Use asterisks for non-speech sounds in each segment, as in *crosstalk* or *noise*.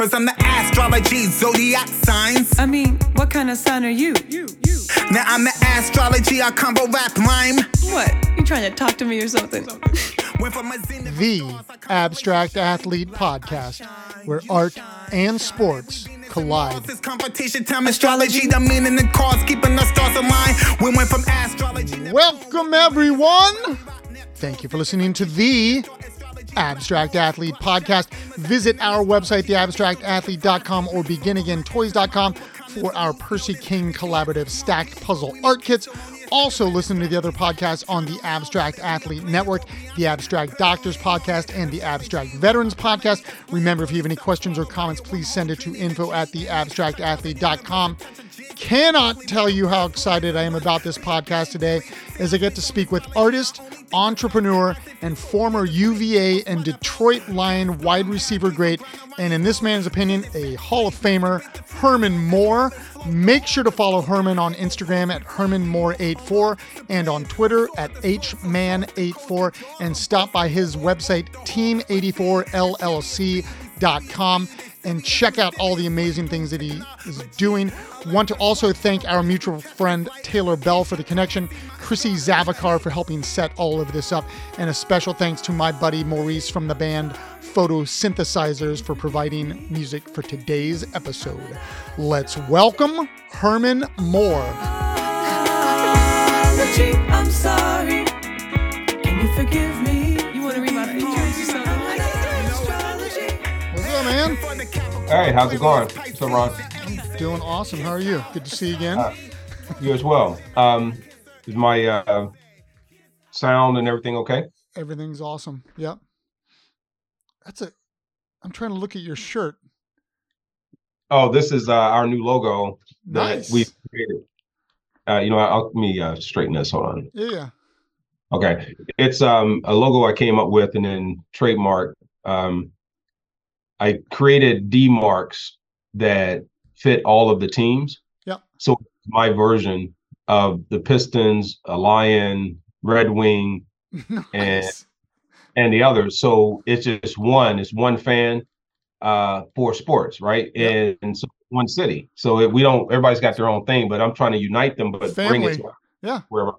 First, I'm the astrology, zodiac signs. I mean, what kind of sign are you? You, you. Now I'm the astrology, I combo rap rhyme. What? You trying to talk to me or something? The Abstract Athlete Podcast, where art and sports collide. This competition time astrology, the meaning the cards, keeping the stars aligned. We went from astrology. Welcome, everyone. Thank you for listening to the Abstract Athlete Podcast. Visit our website, theabstractathlete.com or beginagaintoys.com for our Percy King collaborative stacked puzzle art kits. Also, listen to the other podcasts on the Abstract Athlete Network, the Abstract Doctors Podcast, and the Abstract Veterans Podcast. Remember, if you have any questions or comments, please send it to info at theabstractathlete.com. Cannot tell you how excited I am about this podcast today as I get to speak with artist, entrepreneur, and former UVA and Detroit Lion wide receiver great, and in this man's opinion, a Hall of Famer, Herman Moore. Make sure to follow Herman on Instagram at HermanMoore84 and on Twitter at HMan84 and stop by his website, Team84LLC.com and check out all the amazing things that he is doing. Want to also thank our mutual friend Taylor Bell for the connection, Chrissy Zavakar for helping set all of this up, and a special thanks to my buddy Maurice from the band Photosynthesizers for providing music for today's episode. Let's welcome Herman Moore. Hey, how's it going? What's up, Ron? Doing awesome. How are you? Good to see you again. Uh, You as well. Um, is my uh, sound and everything okay? Everything's awesome. Yep. That's a. I'm trying to look at your shirt. Oh, this is uh, our new logo that Nice. we created. Uh, you know, I'll, let me uh, straighten this. Hold on. Yeah, yeah. Okay, it's um, a logo I came up with and then trademark. Um, I created D marks that fit all of the teams. Yeah. So my version of the Pistons, a Lion, Red Wing, *laughs* nice. and the others. So it's just one, it's one fan uh for sports, right? Yep. And, so one city. So we don't everybody's got their own thing, but I'm trying to unite them, but bring it Family. to Yeah. wherever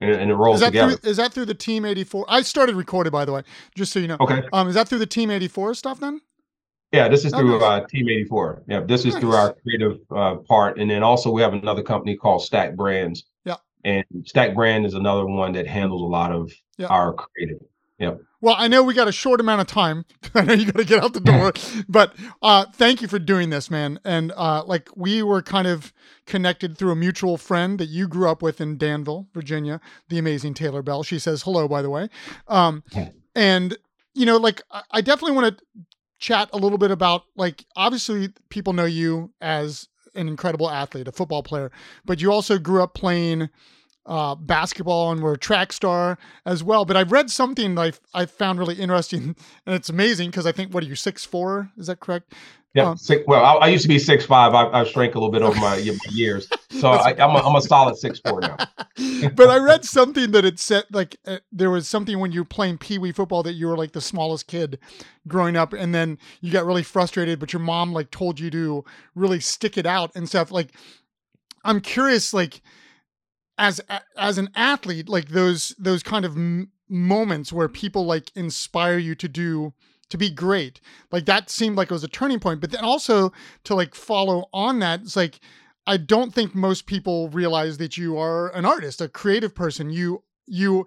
and, and it rolls Is that together. through? Is that through the Team 84? I started recording, by the way, just so you know. Okay. Um, is that through the Team 84 stuff then? Yeah, this is Oh, through nice. uh, Team 84. Yeah, this is through our creative uh, part. And then also we have another company called Stack Brands. Yeah. And Stack Brand is another one that handles a lot of Yeah. our creative. Yep. Well, I know we got a short amount of time. *laughs* I know you got to get out the *laughs* door, but uh, thank you for doing this, man. And uh, like we were kind of connected through a mutual friend that you grew up with in Danville, Virginia, the amazing Taylor Bell. She says hello, by the way. Um, and you know, like I definitely want to chat a little bit about like obviously people know you as an incredible athlete, a football player, but you also grew up playing uh, basketball and were a track star as well. But I've read something that I, I found really interesting, *laughs* and it's amazing because I think, what are you, six four? Is that correct? Yeah. Um, six, well, I, I used to be six five. I, I shrank a little bit over my, years. So I, I'm, a, I'm a solid six four now. *laughs* but I read something that it said like uh, there was something when you were playing pee wee football that you were like the smallest kid growing up, and then you got really frustrated, but your mom like told you to really stick it out and stuff. Like, I'm curious, like as as an athlete, like those those kind of m- moments where people like inspire you to do to be great. Like that seemed like it was a turning point but then also to like follow on that it's like i don't think most people realize that you are an artist a creative person. You you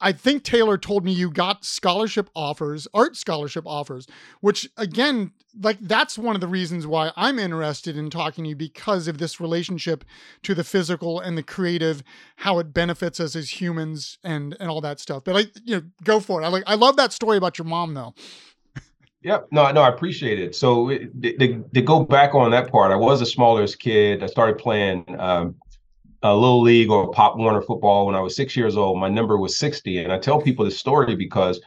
i think taylor told me you got scholarship offers art scholarship offers which again like that's one of the reasons why i'm interested in talking to you because of this relationship to the physical and the creative how it benefits us as humans and and all that stuff but like you know go for it i like i love that story about your mom though Yep. No, no, I appreciate it. So to, to go back on that part, I was the smallest kid. I started playing um, a little league or Pop Warner football when I was six years old. My number was 60. And I tell people this story because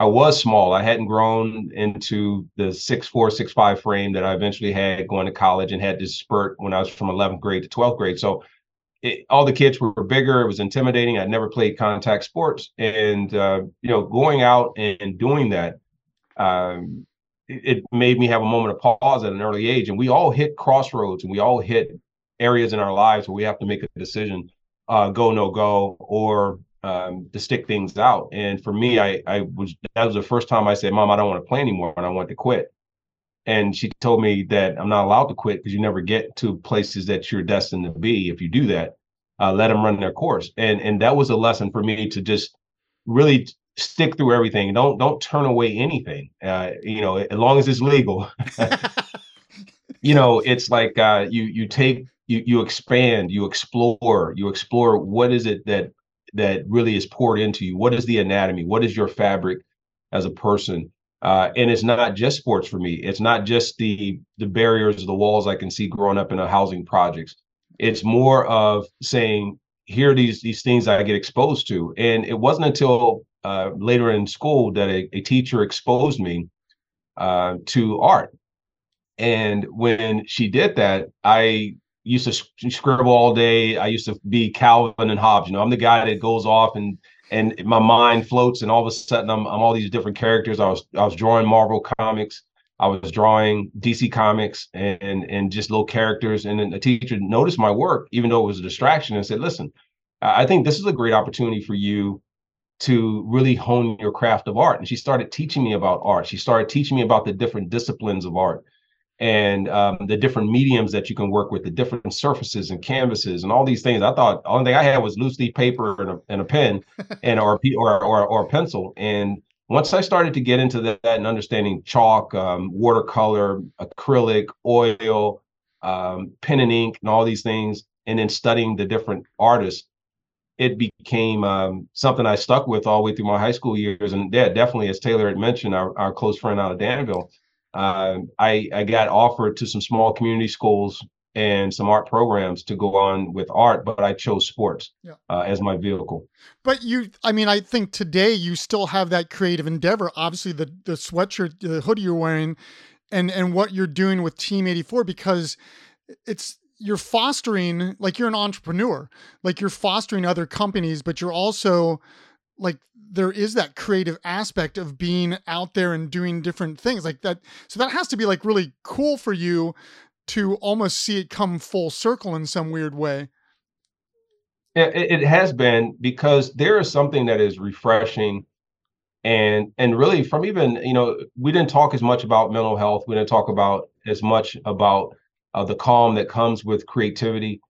I was small. I hadn't grown into the six four, six five frame that I eventually had going to college and had this spurt when I was from 11th grade to 12th grade. So it, all the kids were bigger. It was intimidating. I'd never played contact sports. And, uh, you know, going out and doing that, um, it made me have a moment of pause at an early age. And we all hit crossroads and we all hit areas in our lives where we have to make a decision, uh, go, no go, or um, to stick things out. And for me, I, I was, that was the first time I said, mom, I don't want to play anymore. And I want to quit. And she told me that I'm not allowed to quit because you never get to places that you're destined to be. If you do that, uh, let them run their course. And, and that was a lesson for me to just really stick through everything. Don't don't turn away anything. Uh, you know, as long as it's legal. *laughs* *laughs* you know, it's like uh, you you take you you expand, you explore, you explore what is it that that really is poured into you. What is the anatomy? What is your fabric as a person? Uh, and it's not just sports for me. It's not just the the barriers, the walls I can see growing up in a housing projects. It's more of saying, here are these these things I get exposed to. And it wasn't until uh, later in school that a, a teacher exposed me uh, to art. And when she did that, I used to scribble all day. I used to be Calvin and Hobbes. You know, I'm the guy that goes off and and my mind floats, and all of a sudden I'm, I'm all these different characters. I was I was drawing Marvel comics. I was drawing DC comics and and and, just little characters. And then the teacher noticed my work, even though it was a distraction, and said, "Listen, I think this is a great opportunity for you to really hone your craft of art. And she started teaching me about art. She started teaching me about the different disciplines of art and um, the different mediums that you can work with, the different surfaces and canvases and all these things. I thought the only thing I had was loose leaf paper and a, and a pen *laughs* and or, or, or, or a pencil. And once I started to get into that, and understanding chalk, um, watercolor, acrylic, oil, um, pen and ink, and all these things, and then studying the different artists, it became um, something I stuck with all the way through my high school years. And yeah, definitely, as Taylor had mentioned, our, our close friend out of Danville, uh, I, I got offered to some small community schools and some art programs to go on with art, but I chose sports yeah. uh, as my vehicle. But you, I mean, I think today you still have that creative endeavor. Obviously, the the sweatshirt, the hoodie you're wearing, and and what you're doing with Team 84 because it's you're fostering like you're an entrepreneur like you're fostering other companies but you're also like there is that creative aspect of being out there and doing different things like that so that has to be like really cool for you to almost see it come full circle in some weird way yeah it, has been because there is something that is refreshing and and really from even you know we didn't talk as much about mental health we didn't talk about as much about uh, the calm that comes with creativity.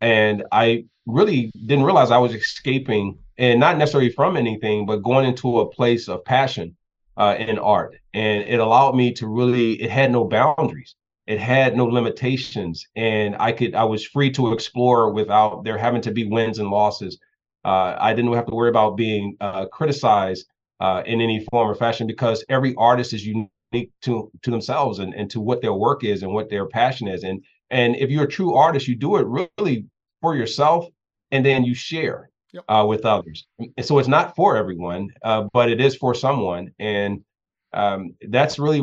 And I really didn't realize I was escaping, and not necessarily from anything, but going into a place of passion uh, in art. And it allowed me to really, it had no boundaries. It had no limitations, and I could, I was free to explore without there having to be wins and losses. Uh, I didn't have to worry about being uh, criticized uh, in any form or fashion because every artist is unique to to themselves and, and to what their work is and what their passion is and and if you're a true artist you do it really for yourself and then you share yep. uh, with others. So it's not for everyone uh, but it is for someone. And um, that's really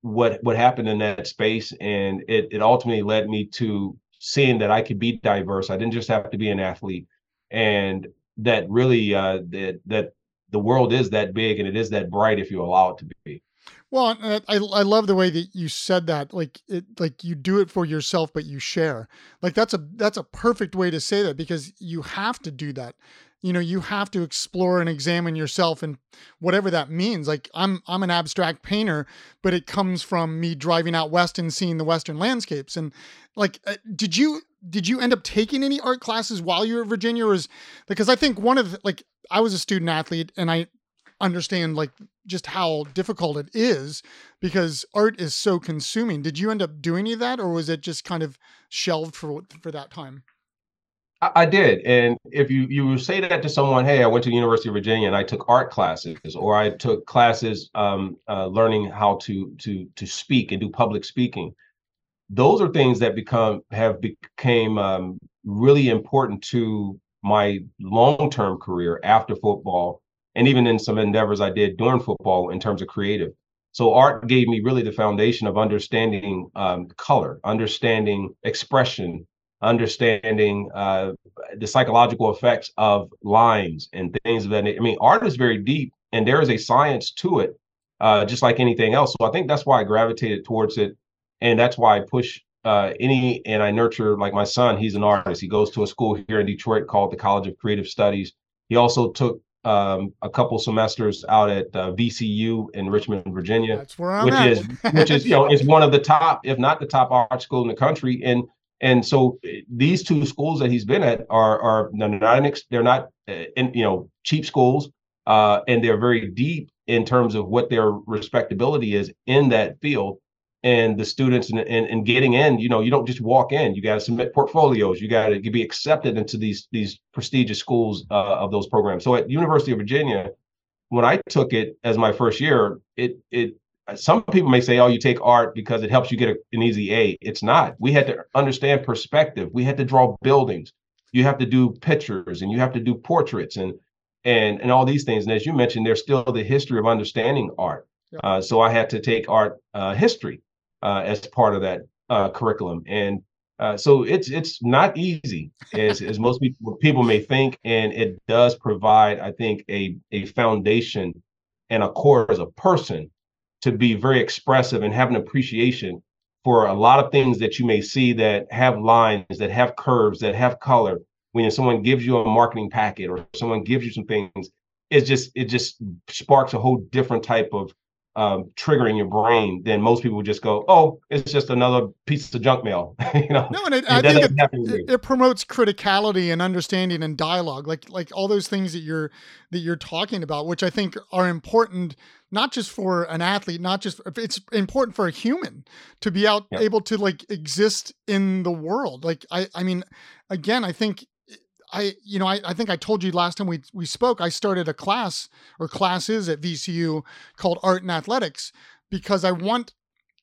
what what happened in that space. And it, it ultimately led me to seeing that i could be diverse. I didn't just have to be an athlete. And that really uh, that that the world is that big and it is that bright if you allow it to be well, I I love the way that you said that. Like it, like you do it for yourself, but you share. Like that's a that's a perfect way to say that because you have to do that. You know, you have to explore and examine yourself and whatever that means. Like I'm I'm an abstract painter, but it comes from me driving out west and seeing the western landscapes. And like, uh, did you did you end up taking any art classes while you were at Virginia? Or is because I think one of the, like I was a student athlete and I understand like just how difficult it is because art is so consuming. Did you end up doing any of that, or was it just kind of shelved for for that time? I, did, and if you you say that to someone, hey, I went to the University of Virginia and I took art classes, or I took classes um, uh, learning how to to to speak and do public speaking. Those are things that become have became um, really important to my long term career after football and even in some endeavors I did during football in terms of creative. So art gave me really the foundation of understanding um, color, understanding expression, understanding uh, the psychological effects of lines and things of that. I mean, art is very deep, and there is a science to it uh, just like anything else. So I think that's why I gravitated towards it, and that's why I push uh, any and I nurture like my son. He's an artist. He goes to a school here in Detroit called the College of Creative Studies. He also took um, a couple semesters out at uh, VCU in Richmond, Virginia, That's where I'm which at. is which is you know is one of the top, if not the top art school in the country. And and so eh, these two schools that he's been at are are they're not an ex- they're not uh, in you know cheap schools, uh, and they're very deep in terms of what their respectability is in that field. And the students and, and, and getting in, you know, you don't just walk in. You got to submit portfolios. You got to be accepted into these these prestigious schools uh, of those programs. So at University of Virginia, when I took it as my first year, it it some people may say, "Oh, you take art because it helps you get a, an easy A." It's not. We had to understand perspective. We had to draw buildings. You have to do pictures, and you have to do portraits, and and and all these things. And as you mentioned, there's still the history of understanding art. Uh, so I had to take art uh, history uh, as part of that uh, curriculum, and uh, so it's it's not easy as as most people people may think, and it does provide, I think, a a foundation and a core as a person to be very expressive and have an appreciation for a lot of things that you may see that have lines, that have curves, that have color. When someone gives you a marketing packet or someone gives you some things, it's just it just sparks a whole different type of um, trigger in your brain then most people would just go, "Oh, it's just another piece of junk mail." *laughs* you know, No, and it, I think it, it, it promotes criticality and understanding and dialogue, like like all those things that you're that you're talking about, which I think are important not just for an athlete, not just it's important for a human to be out Yeah. able to like exist in the world. Like I I mean, again, I think I you know I, I think I told you last time we we spoke. I started a class or classes at VCU called Art and Athletics because I want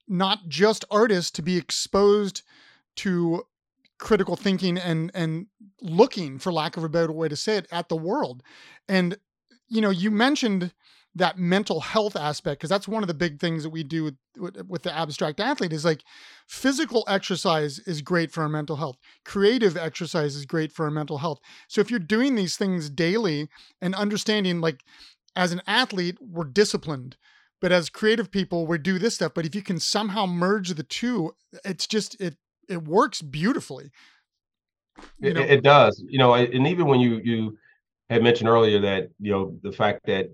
not just artists to be exposed to critical thinking and and looking for lack of a better way to say it at the world and you know you mentioned that mental health aspect because that's one of the big things that we do with, with, the abstract athlete is like physical exercise is great for our mental health. Creative exercise is great for our mental health. So if you're doing these things daily and understanding like as an athlete we're disciplined but as creative people we do this stuff but if you can somehow merge the two it's just it it works beautifully It, it does, you know, and even when you you had mentioned earlier that you know the fact that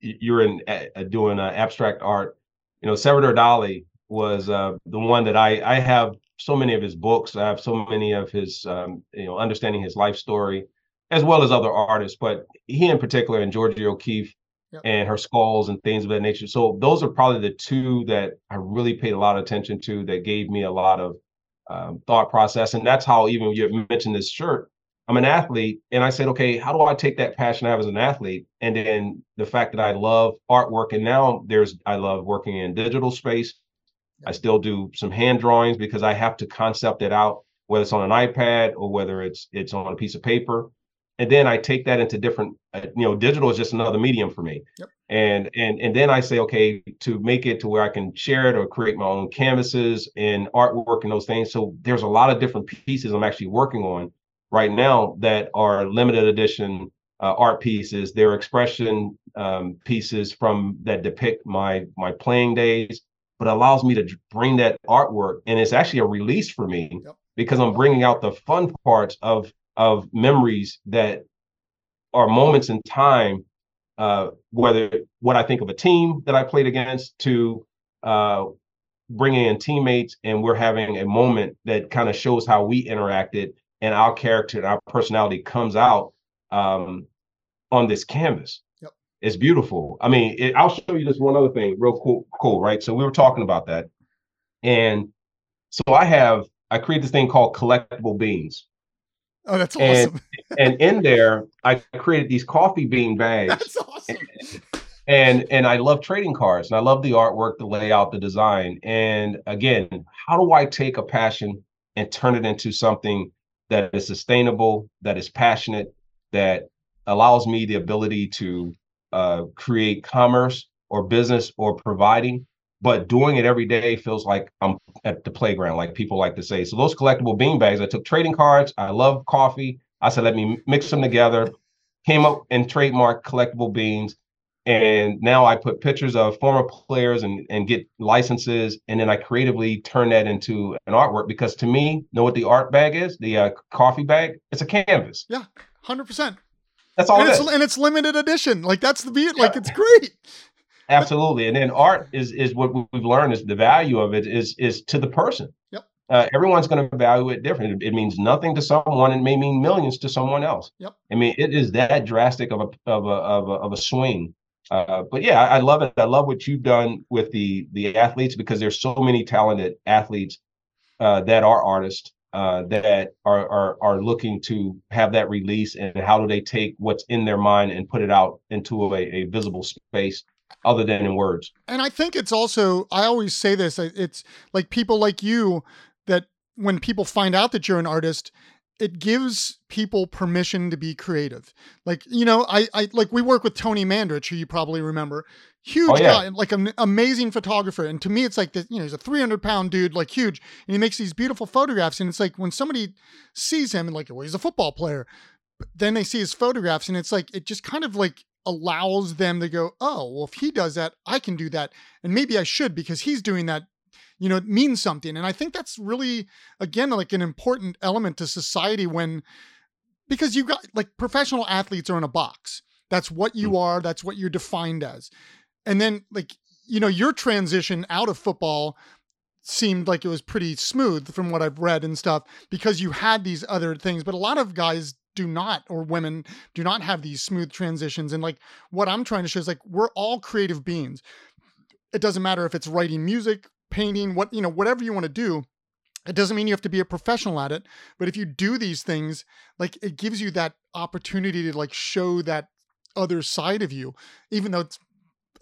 you're in uh, doing uh, abstract art, you know, Salvador Dali was uh, the one that I I have so many of his books. I have so many of his um, you know understanding his life story, as well as other artists, but he in particular and Georgia O'Keeffe Yep. and her skulls and things of that nature. So those are probably the two that I really paid a lot of attention to that gave me a lot of um, thought process. And that's how even you mentioned this shirt. I'm an athlete, and I said, okay, how do I take that passion I have as an athlete, and then the fact that I love artwork, and now there's I love working in digital space. I still do some hand drawings because I have to concept it out, whether it's on an iPad or whether it's it's on a piece of paper, and then I take that into different. Uh, you know, digital is just another medium for me. Yep. And and and then I say, okay, to make it to where I can share it or create my own canvases and artwork and those things. So there's a lot of different pieces I'm actually working on right now that are limited edition uh, art pieces. They're expression um, pieces from that depict my my playing days, but allows me to bring that artwork, and it's actually a release for me Yep. because I'm bringing out the fun parts of of memories that are moments in time. Uh, whether what I think of a team that I played against to uh, bringing in teammates and we're having a moment that kind of shows how we interacted and our character and our personality comes out um, on this canvas. Yep. It's beautiful. I mean, it, I'll show you this one other thing, real cool, cool, right? So we were talking about that, and so I have I create this thing called collectible beans, oh that's and- awesome *laughs* and in there *laughs* I created these coffee bean bags that's awesome *laughs* and and I love trading cards and I love the artwork, the layout, the design. And again, how do I take a passion and turn it into something that is sustainable, that is passionate, that allows me the ability to uh, create commerce or business or providing, but doing it every day feels like I'm at the playground, like people like to say. So those collectible bean bags, I took trading cards. I love coffee. I said, let me mix them together. Came up and trademarked collectible beans and now I put pictures of former players and and get licenses, and then I creatively turn that into an artwork because to me, know what the art bag is? The uh, coffee bag. It's a canvas. Yeah, hundred percent. That's all and it it's, and it's limited edition. Like that's the beauty. Like it's great. *laughs* Absolutely. And then art is is what we've learned is the value of it is is to the person. Yep. Uh, everyone's going to value it different. It, it means nothing to someone. It may mean millions to someone else. Yep. I mean, it is that drastic of a of a of a, of a swing. Uh, but yeah, I, I love it. I love what you've done with the the athletes because there's so many talented athletes uh, that are artists uh, that are, are are looking to have that release and how do they take what's in their mind and put it out into a, a visible space other than in words. And I think it's also, I always say this, it's like people like you that when people find out that you're an artist, it gives people permission to be creative. Like, you know, I, I like we work with Tony Mandarich, who you probably remember. Huge Oh, yeah. guy, like an amazing photographer. And to me, it's like, the, you know, he's a 300 pound dude, like huge. And he makes these beautiful photographs. And it's like when somebody sees him and like, well, he's a football player. But then they see his photographs and it's like, it just kind of like allows them to go, oh, well, if he does that, I can do that. And maybe I should because he's doing that. You know, it means something. And I think that's really, again, like an important element to society when, because you got like professional athletes are in a box. That's what you hmm. are, that's what you're defined as. And then, like, you know, your transition out of football seemed like it was pretty smooth from what I've read and stuff because you had these other things. But a lot of guys do not, or women do not have these smooth transitions. And like what I'm trying to show is like we're all creative beings. It doesn't matter if it's writing music, painting, what, you know, whatever you want to do. It doesn't mean you have to be a professional at it, but if you do these things, like it gives you that opportunity to like show that other side of you, even though it's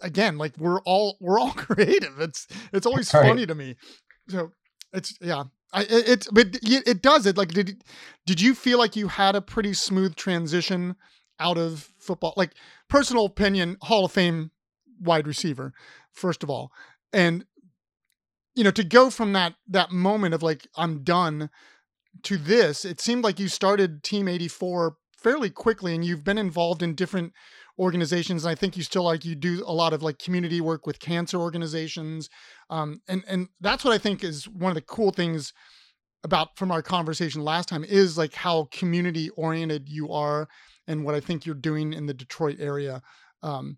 again like we're all we're all *laughs* creative. It's it's always Right. funny to me. So it's yeah. I it, but it does it like did did you feel like you had a pretty smooth transition out of football? Like personal opinion, Hall of Fame wide receiver, first of all, and you know to go from that that moment of like I'm done to this, it seemed like you started Team 84 fairly quickly, and you've been involved in different organizations. And I think you still like you do a lot of like community work with cancer organizations, um, and and that's what I think is one of the cool things about from our conversation last time is like how community oriented you are, and what I think you're doing in the Detroit area. Um,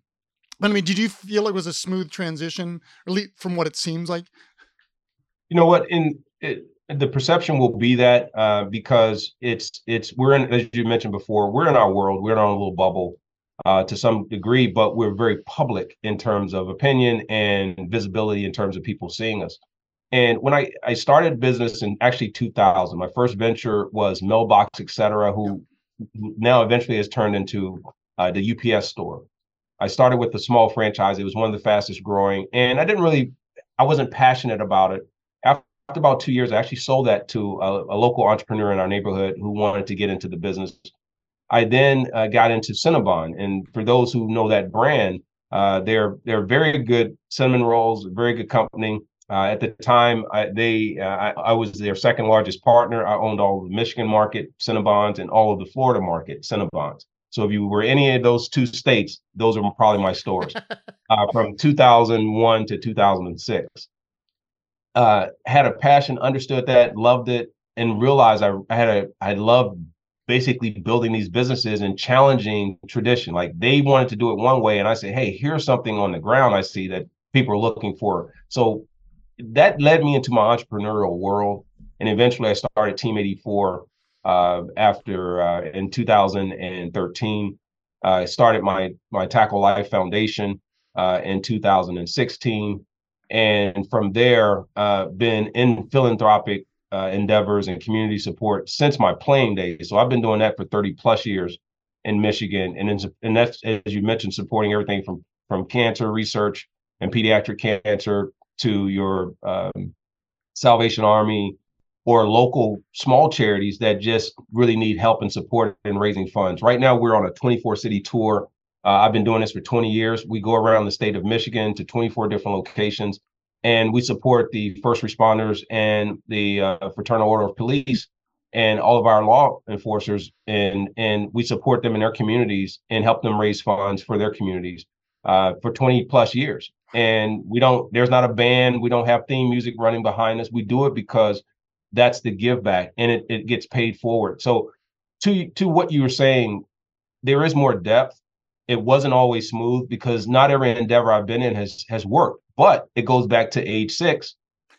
but I mean, did you feel it was a smooth transition, or at least from what it seems like? You know what? In it, the perception will be that uh, because it's it's we're in as you mentioned before, we're in our world, we're in our little bubble uh, to some degree, but we're very public in terms of opinion and visibility in terms of people seeing us. And when I, I started business in actually 2000, my first venture was Mailbox, etc who now eventually has turned into uh, the UPS store. I started with a small franchise. It was one of the fastest growing, and I didn't really, I wasn't passionate about it. About two years, I actually sold that to a, a local entrepreneur in our neighborhood who wanted to get into the business. I then uh, got into Cinnabon, and for those who know that brand, uh, they're they're very good cinnamon rolls, very good company. Uh, at the time, I, they uh, I, I was their second largest partner. I owned all of the Michigan market Cinnabons and all of the Florida market Cinnabons. So if you were any of those two states, those are probably my stores *laughs* uh, from 2001 to 2006. Uh, had a passion, understood that, loved it, and realized I, I had a I loved basically building these businesses and challenging tradition. Like they wanted to do it one way, and I said, "Hey, here's something on the ground I see that people are looking for." So that led me into my entrepreneurial world, and eventually I started Team 84 uh, after uh, in 2013. I started my my Tackle Life Foundation uh, in 2016, and from there, uh, been in philanthropic uh, endeavors and community support since my playing days. So I've been doing that for 30 plus years in Michigan, and in, and that's as you mentioned, supporting everything from from cancer research and pediatric cancer to your um, Salvation Army or local small charities that just really need help and support in raising funds. Right now, we're on a 24 city tour. Uh, I've been doing this for 20 years. We go around the state of Michigan to 24 different locations, and we support the first responders and the uh, Fraternal Order of Police and all of our law enforcers, and and we support them in their communities and help them raise funds for their communities. uh, for 20 plus years. And we don't, there's not a band, we don't have theme music running behind us. We do it because that's the give back and it, it gets paid forward. So to to what you were saying, there is more depth. It wasn't always smooth because not every endeavor I've been in has has worked, but it goes back to age six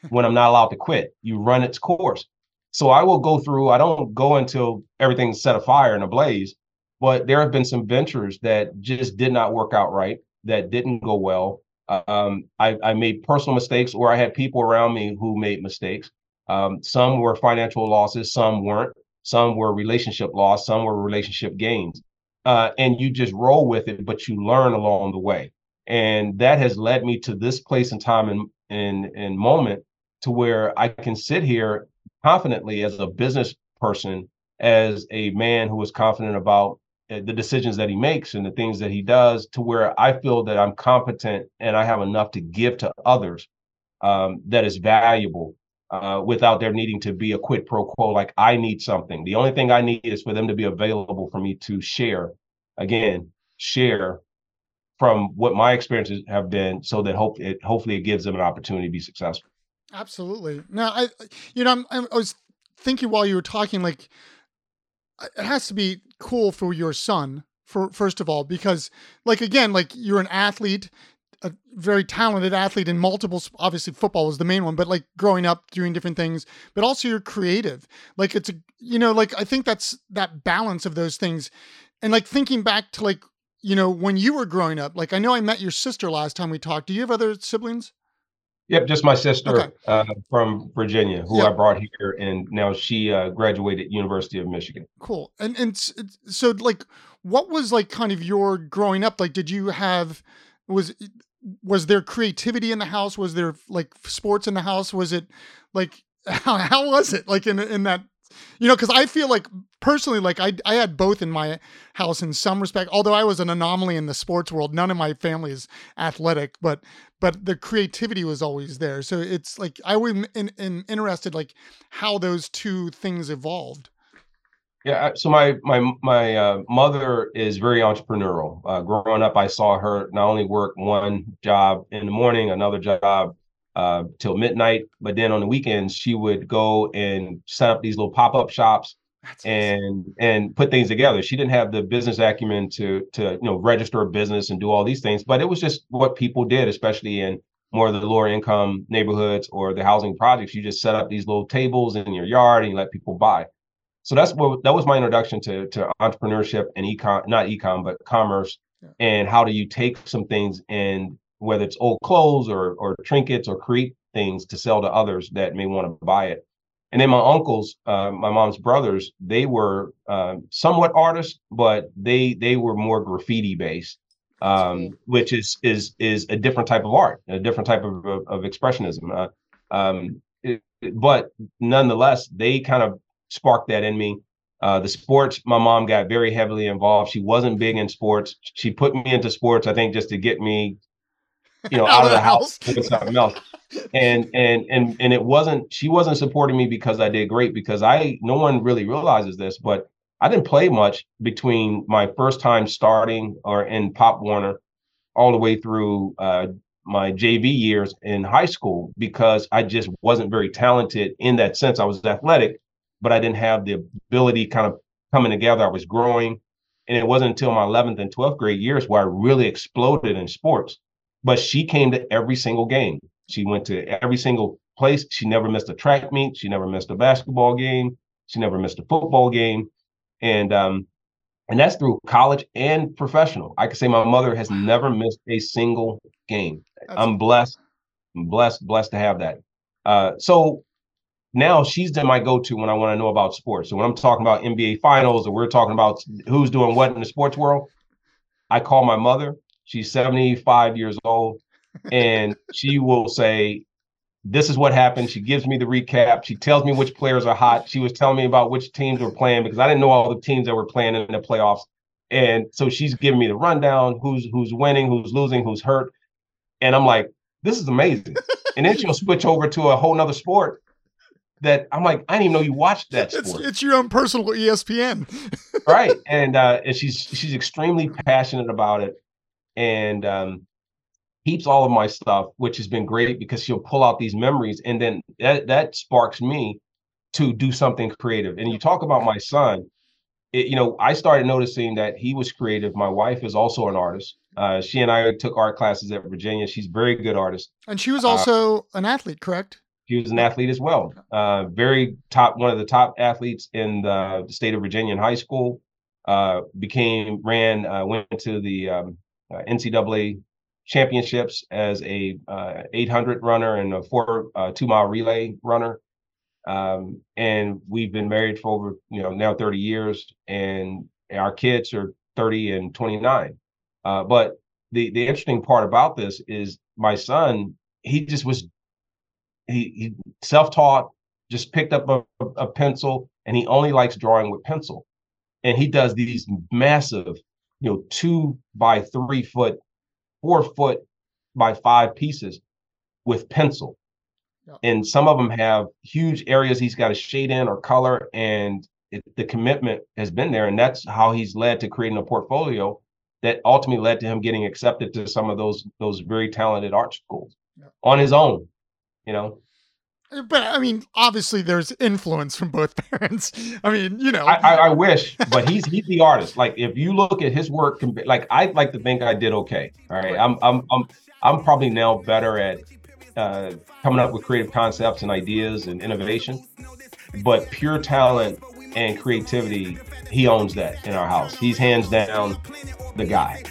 when I'm not allowed to quit. You run its course. So I will go through, I don't go until everything's set afire and ablaze, but there have been some ventures that just did not work out right, that didn't go well. Um, I, I made personal mistakes or I had people around me who made mistakes. Um, some were financial losses, some weren't. Some were relationship loss, some were relationship gains. Uh, and you just roll with it, but you learn along the way. And that has led me to this place and time and and, and moment to where I can sit here confidently as a business person, as a man who is confident about uh, the decisions that he makes and the things that he does, to where I feel that I'm competent and I have enough to give to others um, that is valuable uh, without there needing to be a quid pro quo like I need something. The only thing I need is for them to be available for me to share. Again, share from what my experiences have been, so that hope it hopefully it gives them an opportunity to be successful. Absolutely. Now, I, you know, I'm, I was thinking while you were talking, like, it has to be cool for your son, for first of all, because, like, again, like you're an athlete, a very talented athlete in multiple obviously football was the main one but like growing up doing different things but also you're creative like it's a you know like i think that's that balance of those things and like thinking back to like you know when you were growing up like i know i met your sister last time we talked do you have other siblings Yep, just my sister okay. uh, from Virginia, who yep. I brought here, and now she uh, graduated University of Michigan. Cool. And and so, like, what was like kind of your growing up? Like, did you have was was there creativity in the house? Was there like sports in the house? Was it like *laughs* how, how was it like in in that you know because i feel like personally like I, I had both in my house in some respect although i was an anomaly in the sports world none of my family is athletic but but the creativity was always there so it's like i was in, in, interested like how those two things evolved yeah, so my my my uh, mother is very entrepreneurial. Uh, growing up, I saw her not only work one job in the morning, another job uh, till midnight, but then on the weekends she would go and set up these little pop up shops That's and awesome. and put things together. She didn't have the business acumen to to you know register a business and do all these things, but it was just what people did, especially in more of the lower income neighborhoods or the housing projects. You just set up these little tables in your yard and you let people buy so that's what that was my introduction to to entrepreneurship and ecom, not ecom, but commerce, yeah. and how do you take some things and whether it's old clothes or or trinkets or create things to sell to others that may want to buy it. And then my uncles, uh, my mom's brothers, they were uh, somewhat artists, but they they were more graffiti based, um, which is is is a different type of art, a different type of of, of expressionism. Uh, um, it, but nonetheless, they kind of sparked that in me. Uh, the sports, my mom got very heavily involved. She wasn't big in sports. She put me into sports, I think, just to get me, you know, *laughs* out, out of the house, with something else. And and and and it wasn't. She wasn't supporting me because I did great. Because I, no one really realizes this, but I didn't play much between my first time starting or in Pop Warner, all the way through uh, my JV years in high school because I just wasn't very talented in that sense. I was athletic, but I didn't have the ability kind of coming together. I was growing. And it wasn't until my 11th and 12th grade years where I really exploded in sports. But she came to every single game. She went to every single place. She never missed a track meet. She never missed a basketball game. She never missed a football game. And um, and that's through college and professional. I can say my mother has never missed a single game. That's I'm blessed, I'm blessed, blessed to have that. Uh, so now she's the my go-to when I want to know about sports. So when I'm talking about NBA finals or we're talking about who's doing what in the sports world, I call my mother. She's 75 years old, and she will say, This is what happened. She gives me the recap. She tells me which players are hot. She was telling me about which teams were playing because I didn't know all the teams that were playing in the playoffs. And so she's giving me the rundown, who's who's winning, who's losing, who's hurt. And I'm like, this is amazing. and then she'll switch over to a whole nother sport that I'm like, I didn't even know you watched that sport. It's, it's your own personal ESPN. *laughs* right. And uh and she's she's extremely passionate about it. and um, keeps all of my stuff, which has been great because she'll pull out these memories, and then that that sparks me to do something creative. And you talk about my son, it, you know, I started noticing that he was creative. My wife is also an artist. Uh, she and I took art classes at Virginia. She's a very good artist. And she was also uh, an athlete, correct? She was an athlete as well. Uh, very top, one of the top athletes in the, state of Virginia in high school. Uh, became ran, uh, went to the um, uh, NCAA championships as a 800 runner and a four two mile relay runner. Um, and we've been married for over, you know, now 30 years, and our kids are 30 and 29. Uh, but the the interesting part about this is my son, he just was he, he self-taught, just picked up a, a pencil, and he only likes drawing with pencil. And he does these massive, you know, two by three foot, four foot by five pieces with pencil and some of them have huge areas he's got to shade in or color and it, the commitment has been there and that's how he's led to creating a portfolio that ultimately led to him getting accepted to some of those those very talented art schools yeah. on his own you know uh, but I mean, obviously, there's influence from both *laughs* parents. I mean, you know, I, I, I wish, but he's he's the artist. Like, if you look at his work, like I like to think I did okay. All right, I'm I'm I'm I'm probably now better at uh, coming up with creative concepts and ideas and innovation. But pure talent and creativity, he owns that in our house. He's hands down the guy.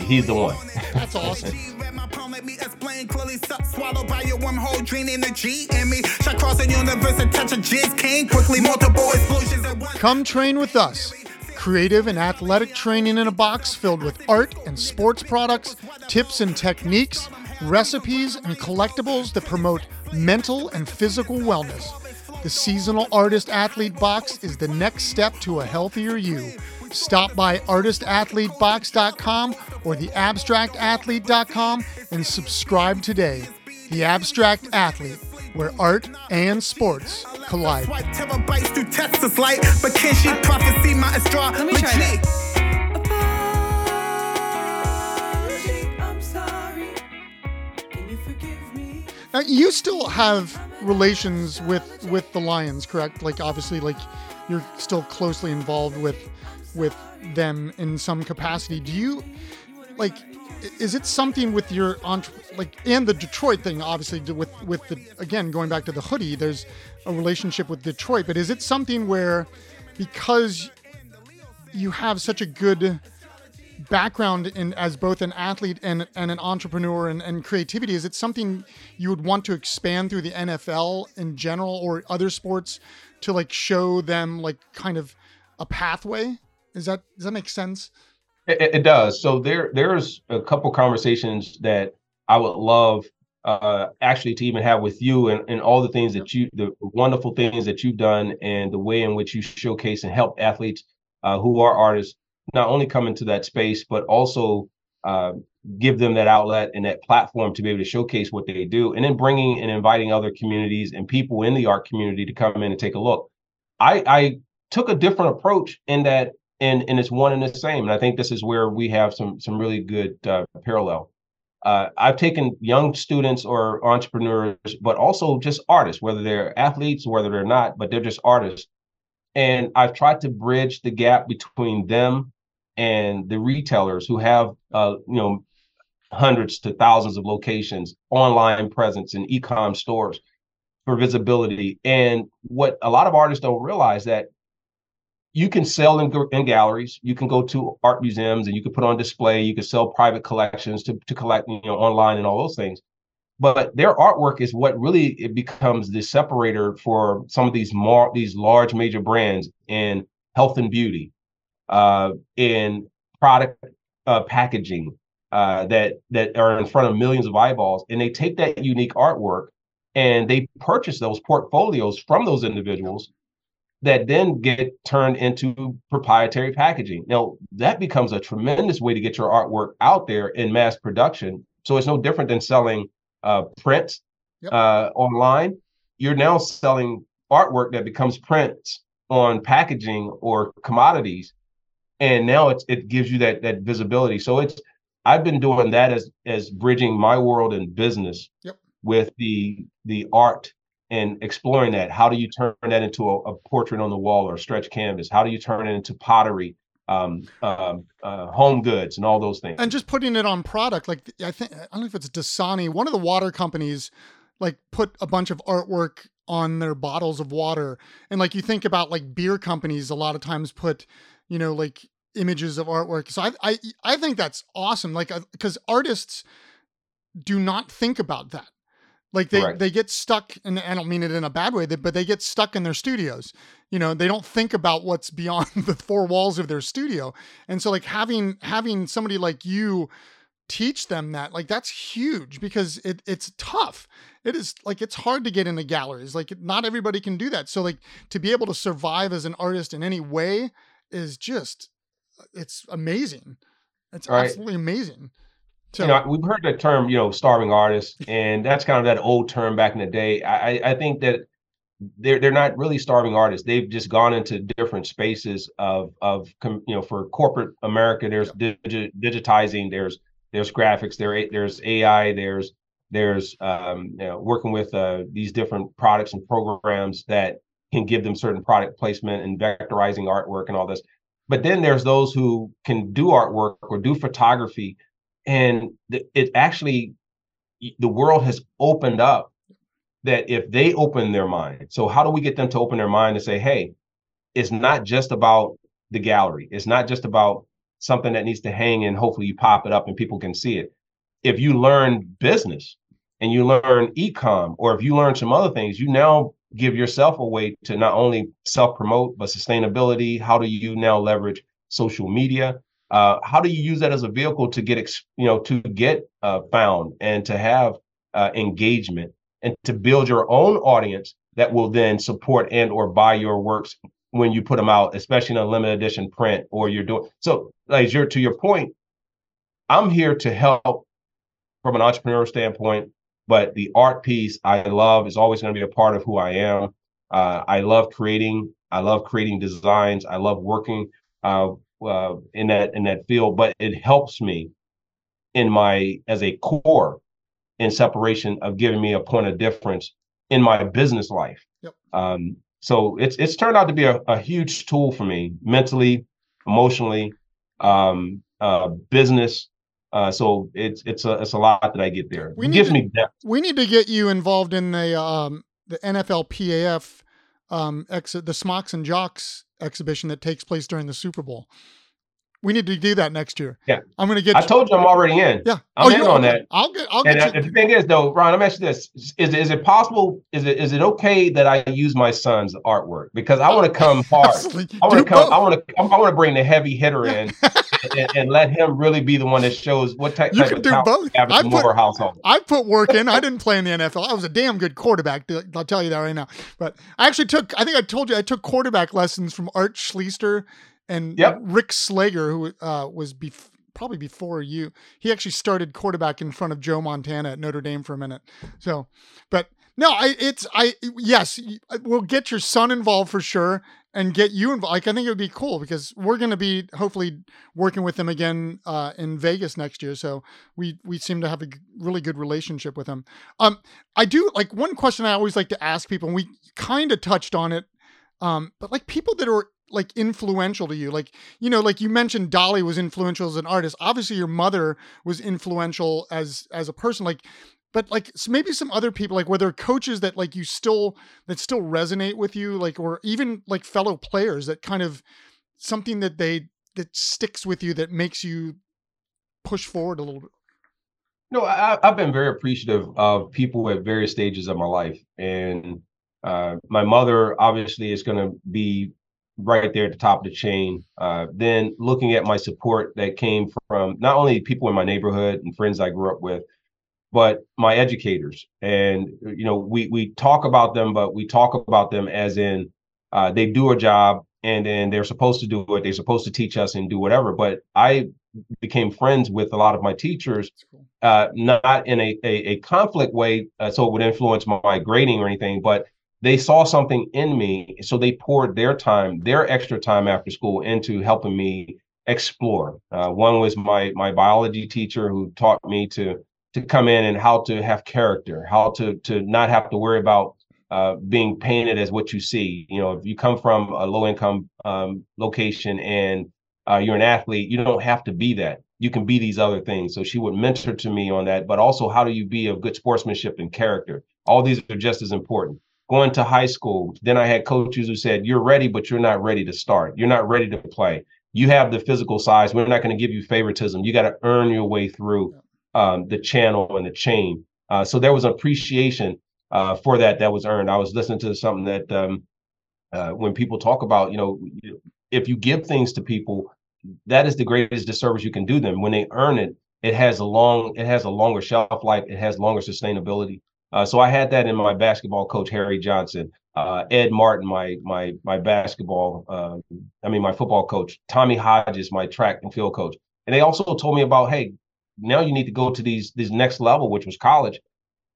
He's the one. *laughs* That's awesome. Come train with us. Creative and athletic training in a box filled with art and sports products, tips and techniques recipes, and collectibles that promote mental and physical wellness. The Seasonal Artist Athlete Box is the next step to a healthier you. Stop by artistathletebox.com or theabstractathlete.com and subscribe today. The Abstract Athlete, where art and sports collide. Let me try that. Now, you still have relations with with the Lions, correct? Like obviously, like you're still closely involved with with them in some capacity. Do you like? Is it something with your entre- like and the Detroit thing? Obviously, with with the again going back to the hoodie, there's a relationship with Detroit. But is it something where because you have such a good background in as both an athlete and, and an entrepreneur and, and creativity is it something you would want to expand through the nfl in general or other sports to like show them like kind of a pathway is that does that make sense? It, it does. So there there's a couple conversations that i would love uh, actually to even have with you and, and all the things that you the wonderful things that you've done and the way in which you showcase and help athletes uh, who are artists not only come into that space, but also uh, give them that outlet and that platform to be able to showcase what they do, and then bringing and inviting other communities and people in the art community to come in and take a look. I, I took a different approach in that, and and it's one and the same. And I think this is where we have some some really good uh, parallel. Uh, I've taken young students or entrepreneurs, but also just artists, whether they're athletes, whether they're not, but they're just artists. And I've tried to bridge the gap between them and the retailers who have uh, you know hundreds to thousands of locations, online presence, and e-com stores for visibility. And what a lot of artists don't realize that you can sell in, in galleries, you can go to art museums, and you can put on display. You can sell private collections to to collect you know online and all those things. But their artwork is what really it becomes the separator for some of these more these large major brands in health and beauty, uh, in product uh, packaging uh, that that are in front of millions of eyeballs, and they take that unique artwork and they purchase those portfolios from those individuals that then get turned into proprietary packaging. Now that becomes a tremendous way to get your artwork out there in mass production. So it's no different than selling uh, print yep. uh, online. You're now selling artwork that becomes prints on packaging or commodities and now it's it gives you that that visibility. So it's I've been doing that as as bridging my world and business Yep. with the the art and exploring that. How do you turn that into a, a portrait on the wall or a stretch canvas? How do you turn it into pottery, um, um, uh, home goods, and all those things? and just putting it on product like i think i don't know if it's dasani one of the water companies like put a bunch of artwork on their bottles of water and like you think about like beer companies a lot of times put you know like images of artwork so i i, I think that's awesome like because artists do not think about that like they Correct. they get stuck and i don't mean it in a bad way but they get stuck in their studios. You know they don't think about what's beyond *laughs* the four walls of their studio. And so like having having somebody like you teach them that like that's huge because it it's tough. It is like it's hard to get into galleries. Like not everybody can do that. So like to be able to survive as an artist in any way is just uh, it's amazing. It's Right. absolutely amazing you know, we've heard the term, you know, starving artists, and that's kind of that old term back in the day. I, I- I think that they're they're not really starving artists. They've just gone into different spaces of of you know, for corporate America. There's digi- digitizing. There's there's graphics. There there's AI. There's there's um, you know, working with uh, these different products and programs that can give them certain product placement and vectorizing artwork and all this. But then there's those who can do artwork or do photography and it actually the world has opened up that if they open their mind so how do we get them to open their mind and say hey it's not just about the gallery. It's not just about something that needs to hang and hopefully you pop it up and people can see it. If you learn business and you learn ecom or if you learn some other things you now give yourself a way to not only self promote but sustainability. How do you now leverage social media uh, how do you use that as a vehicle to get you know to get uh, found and to have uh, engagement and to build your own audience that will then support and or buy your works when you put them out especially in a limited edition print or you're doing so like you're to your point i'm here to help from an entrepreneurial standpoint but the art piece i love is always going to be a part of who i am. Uh, i love creating i love creating designs i love working uh, uh, in that in that field, but it helps me in my as a core in separation of giving me a point of difference in my business life. Yep. Um, so it's it's turned out to be a, a huge tool for me mentally, emotionally, um, uh, business. Uh, so it's it's a it's a lot that I get there. We it need gives to- me depth. we need to get you involved in the um the NFL PAF um the Smocks and Jocks exhibition that takes place during the Super Bowl. We need to do that next year. Yeah. I'm gonna get I you- told you I'm already in. yeah. I'm oh, in on that. I'll get I'll And get you the thing is, though, Ron, I'm asking this: is is it possible? Is it is it okay that I use my son's artwork because I oh, want to come hard. I want to come. both. I want to. I want to bring the heavy hitter in and, and let him really be the one that shows what type, You type can of do both. I put- household. I put work in. I didn't play in the NFL. I was a damn good quarterback. I'll tell you that right now. But I actually took. I think I told you I took quarterback lessons from Art Schlichter and Yep. Rick Slager, who uh, was bef- probably before you. He actually started quarterback in front of Joe Montana at Notre Dame for a minute. So, but no, I it's I yes, we'll get your son involved for sure and get you involved. Like I think it would be cool because we're going to be hopefully working with him again uh, in Vegas next year. So we we seem to have a g- really good relationship with him. Um, I do like one question I always like to ask people, and we kind of touched on it. Um, but like people that are like influential to you, like you know, like you mentioned, Dolly was influential as an artist. Obviously, your mother was influential as as a person. Like, but like maybe some other people, like were there coaches that like you still that still resonate with you, like or even like fellow players that kind of something that they that sticks with you that makes you push forward a little bit. No, I, I've been very appreciative of people at various stages of my life, and uh, my mother obviously is going to be right there at the top of the chain. Uh, then looking at my support that came from not only people in my neighborhood and friends I grew up with, but my educators. And you know, we we talk about them, but we talk about them as in uh, they do a job and then they're supposed to do it. They're supposed to teach us and do whatever. But I became friends with a lot of my teachers uh, not in a, a, a conflict way, uh, so it would influence my, my grading or anything, but they saw something in me. So they poured their time, their extra time after school into helping me explore. Uh, one was my my biology teacher who taught me to to come in and how to have character, how to to not have to worry about uh, being painted as what you see. You know, if you come from a low income um, location and uh, you're an athlete, you don't have to be that. You can be these other things. So she would mentor to me on that, but also how do you be of good sportsmanship and character? All these are just as important. Going to high school, then I had coaches who said, You're ready, but you're not ready to start. You're not ready to play. You have the physical size. We're not going to give you favoritism. You got to earn your way through um, the channel and the chain. Uh, so there was appreciation uh, for that that was earned. I was listening to something that um, uh, when people talk about, you know, if you give things to people, that is the greatest disservice you can do them. When they earn it, it has a long, it has a longer shelf life. It has longer sustainability. Uh, so I had that in my basketball coach Harry Johnson, uh, Ed Martin, my my my basketball, uh, I mean my football coach, Tommy Hodges, my track and field coach, and they also told me about, hey, now you need to go to these these next level, which was college,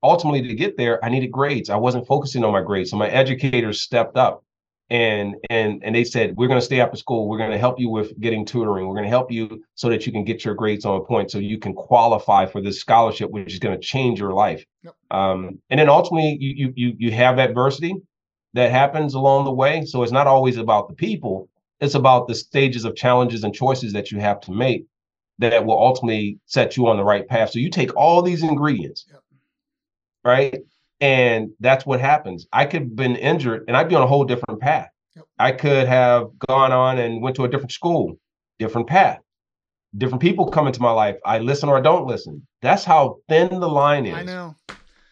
ultimately to get there i needed grades. I wasn't focusing on my grades so my educators stepped up and and and they said we're going to stay after school. We're going to help you with getting tutoring. We're going to help you so that you can get your grades on point so you can qualify for this scholarship which is going to change your life. Yep. um, and then ultimately you you you have adversity that happens along the way. So it's not always about the people. It's about the stages of challenges and choices that you have to make that will ultimately set you on the right path. So you take all these ingredients yep. right? And that's what happens. I could have been injured and I'd be on a whole different path. Yep. I could have gone on and went to a different school, different path. Different people come into my life. I listen or I don't listen. That's how thin the line is. I know.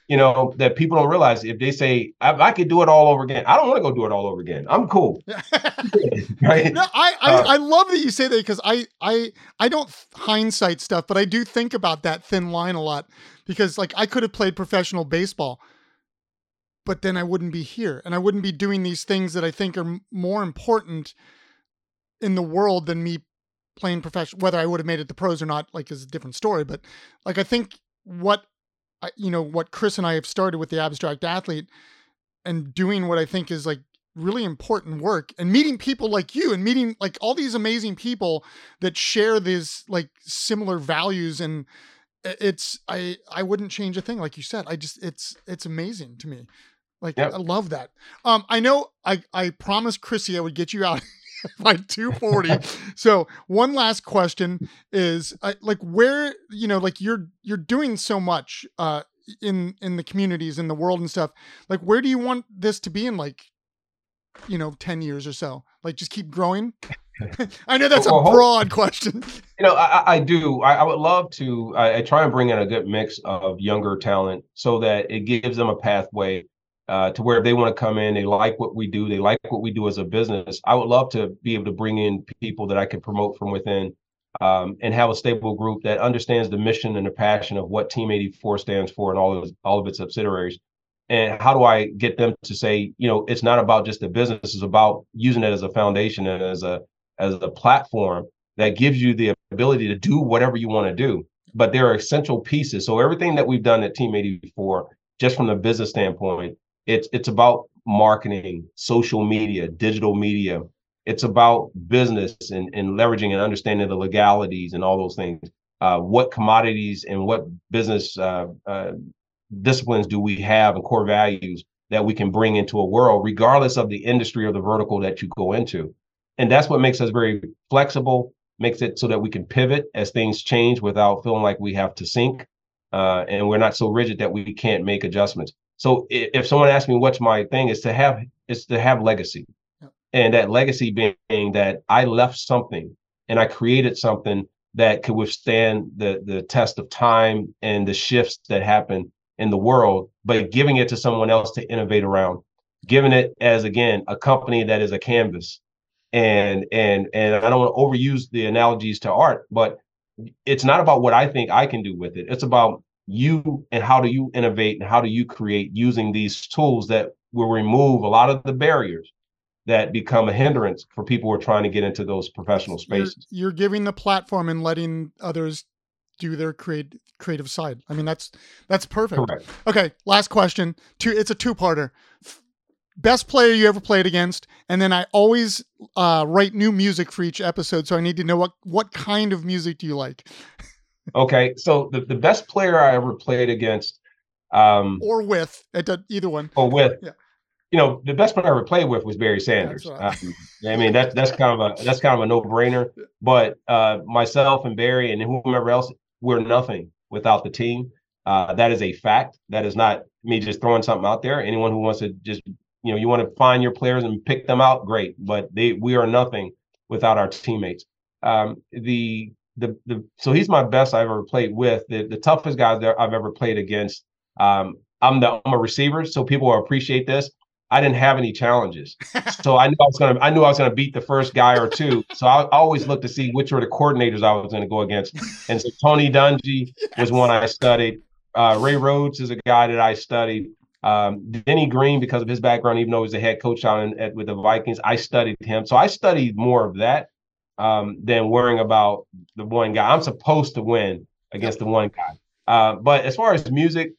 You know, that people don't realize if they say, I, I could do it all over again. I don't want to go do it all over again. I'm cool. *laughs* *laughs* right. No, I, I, uh, I love that you say that because I, I, I don't hindsight stuff, but I do think about that thin line a lot because like I could have played professional baseball, but then I wouldn't be here and I wouldn't be doing these things that I think are more important in the world than me playing professional. Whether I would have made it the pros or not, like, is a different story. But like, I think what I, you know what Chris and I have started with the abstract athlete and doing what I think is like really important work and meeting people like you and meeting like all these amazing people that share these like similar values and it's I I wouldn't change a thing like you said. I just it's it's amazing to me. Like yep. I love that. Um I know I I promised Chrissy I would get you out *laughs* by 240. *laughs* so one last question is uh, like where you know like you're you're doing so much uh in in the communities in the world and stuff. Like where do you want this to be in like you know 10 years or so? Like just keep growing? *laughs* I know that's well, a broad question. You know, I, I do. I, I, would love to. I, I, try and bring in a good mix of younger talent so that it gives them a pathway uh, to where if they want to come in, they like what we do, they like what we do as a business. I would love to be able to bring in people that I can promote from within um, and have a stable group that understands the mission and the passion of what Team 84 stands for and all of all of its subsidiaries. And how do I get them to say, you know, it's not about just the business; it's about using it as a foundation and as a as a platform that gives you the ability to do whatever you want to do. But there are essential pieces. So everything that we've done at Team 84, just from the business standpoint, it's it's about marketing, social media, digital media. It's about business and, and leveraging and understanding the legalities and all those things. Uh, what commodities and what business uh, uh, disciplines do we have and core values that we can bring into a world, regardless of the industry or the vertical that you go into? and that's what makes us very flexible makes it so that we can pivot as things change without feeling like we have to sink uh, and we're not so rigid that we can't make adjustments so if, if someone asks me what's my thing is to have is to have legacy. And that legacy being that i left something and i created something that could withstand the the test of time and the shifts that happen in the world but giving it to someone else to innovate around. Giving it as again a company that is a canvas. And and and I don't want to overuse the analogies to art, but it's not about what I think I can do with it. It's about you and how do you innovate and how do you create using these tools that will remove a lot of the barriers that become a hindrance for people who are trying to get into those professional spaces. You're, you're giving the platform and letting others do their create creative side. I mean, that's that's perfect. Correct. Okay, last question. Two. It's a two parter. best player you ever played against, and then I always uh, write new music for each episode. So I need to know what what kind of music do you like, *laughs* Okay, so the, the best player I ever played against, um, or with it does- either one. or with, Yeah. you know, the best player I ever played with was Barry Sanders. Right. Um, I mean, that's that's kind of a that's kind of a no brainer. But uh, myself and Barry and whomever else, we're nothing without the team. Uh, that is a fact. That is not me just throwing something out there. Anyone who wants to just, you know, you want to find your players and pick them out, great. But they, we are nothing without our teammates. Um, the the the so he's my best I've ever played with. The the toughest guys that I've ever played against. Um, I'm the I'm a receiver, so people will appreciate this. I didn't have any challenges, *laughs* so I knew I was gonna I knew I was gonna beat the first guy or two. So I, I always looked to see which were the coordinators I was gonna go against. And so Tony Dungy was one I studied. Uh, Ray Rhodes is a guy that I studied. Um, Denny Green, because of his background, even though he was the head coach on at, with the Vikings, I studied him. So I studied more of that um, than worrying about the one guy. I'm supposed to win against the one guy. Uh, but as far as music,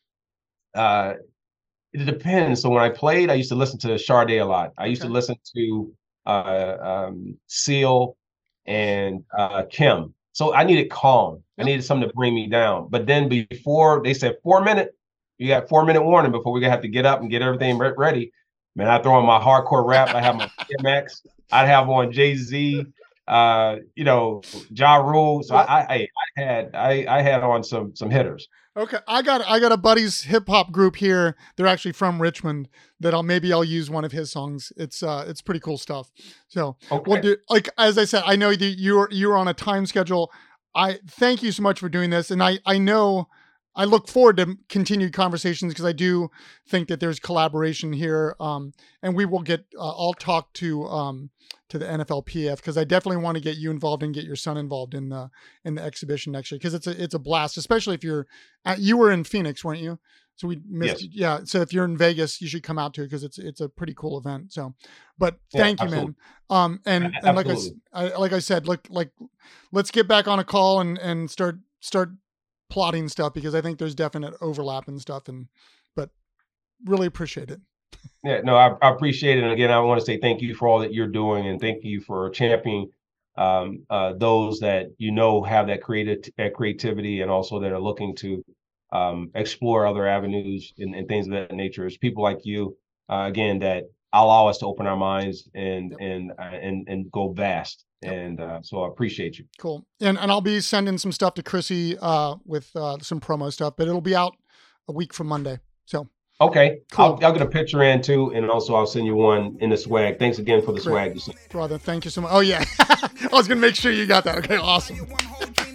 uh, it depends. So when I played, I used to listen to Sade a lot. I used Okay. to listen to uh, um, Seal and uh, Kem. So I needed calm. I needed something to bring me down. But then before they said four minute, you got four minute warning before we're gonna have to get up and get everything re- ready. Man, I throw on my hardcore rap. I have my *laughs* Max. I'd have on Jay Z. Uh, you know, Ja Rule. So I, I, I had, I, I had on some, some hitters. Okay, I got I got a buddy's hip hop group here. They're actually from Richmond. That I'll maybe I'll use one of his songs. It's uh it's pretty cool stuff. So Okay. Well, dude, like as I said, I know that you're you're on a time schedule. I thank you so much for doing this, and I I know I look forward to continued conversations because I do think that there's collaboration here. Um, and we will get. Uh, I'll talk to um to the NFLPF because I definitely want to get you involved and get your son involved in the in the exhibition next year because it's a it's a blast, especially if you're uh, you were in Phoenix, weren't you? So we missed, Yes. yeah. So if you're in Vegas, you should come out to it because it's it's a pretty cool event. So, but Yeah, thank you, man. Um, and A- and like I, absolutely. I like I said, look like let's get back on a call and and start start plotting stuff because I think there's definite overlap and stuff. And but really appreciate it. Yeah, no, I, I appreciate it. And again, I want to say thank you for all that you're doing and thank you for championing um, uh, those that you know have that creative that creativity and also that are looking to um, explore other avenues and, and things of that nature. It's people like you, uh, again, that allow us to open our minds and Yep. and uh, and and go vast. Yep. And uh, so I appreciate you. Cool. And and I'll be sending some stuff to Chrissy uh, with uh, some promo stuff, but it'll be out a week from Monday. So Okay, Cool. I'll, I'll get a picture in too, and also I'll send you one in the swag. Thanks again for the Great. swag. brother, thank you so much. Oh yeah, *laughs* I was gonna make sure you got that. Okay, awesome.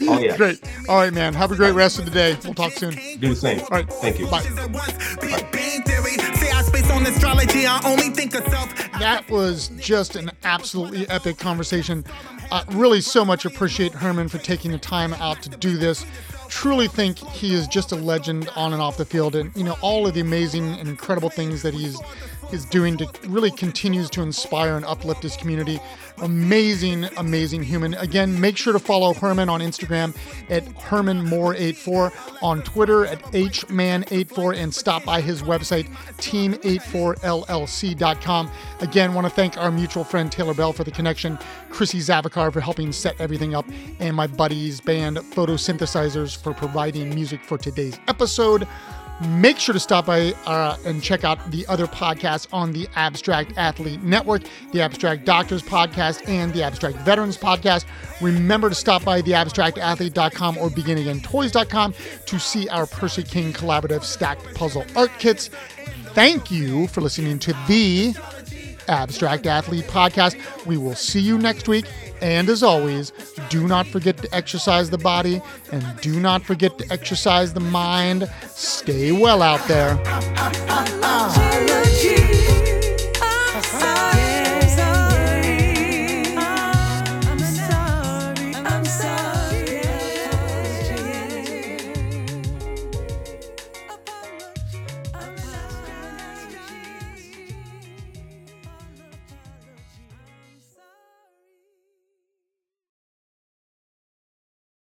Oh yeah, Great. All right, man. Have a great rest of the day. We'll talk soon. do the same. All right. Thank you. Bye. At once, be a bang theory. Say I space on astrology. I only think of self. That was just an absolutely epic conversation. Uh, really, so much appreciate Herman for taking the time out to do this. Truly think he is just a legend on and off the field, and you know all of the amazing and incredible things that he's is doing to really continues to inspire and uplift his community. Amazing, amazing human. Again, make sure to follow Herman on Instagram at HermanMoore84, on Twitter at HMan84, and stop by his website, team84llc.com. Again, want to thank our mutual friend Taylor Bell for the connection, Chrissy Zavikar for helping set everything up, and my buddies band Photosynthesizers for providing music for today's episode. Make sure to stop by uh, and check out the other podcasts on the Abstract Athlete Network, the Abstract Doctors Podcast, and the Abstract Veterans Podcast. Remember to stop by theabstractathlete.com or beginagaintoys.com to see our Percy King collaborative stacked puzzle art kits. Thank you for listening to the Abstract Athlete Podcast. We will see you next week. And as always, do not forget to exercise the body and do not forget to exercise the mind. Stay well out there.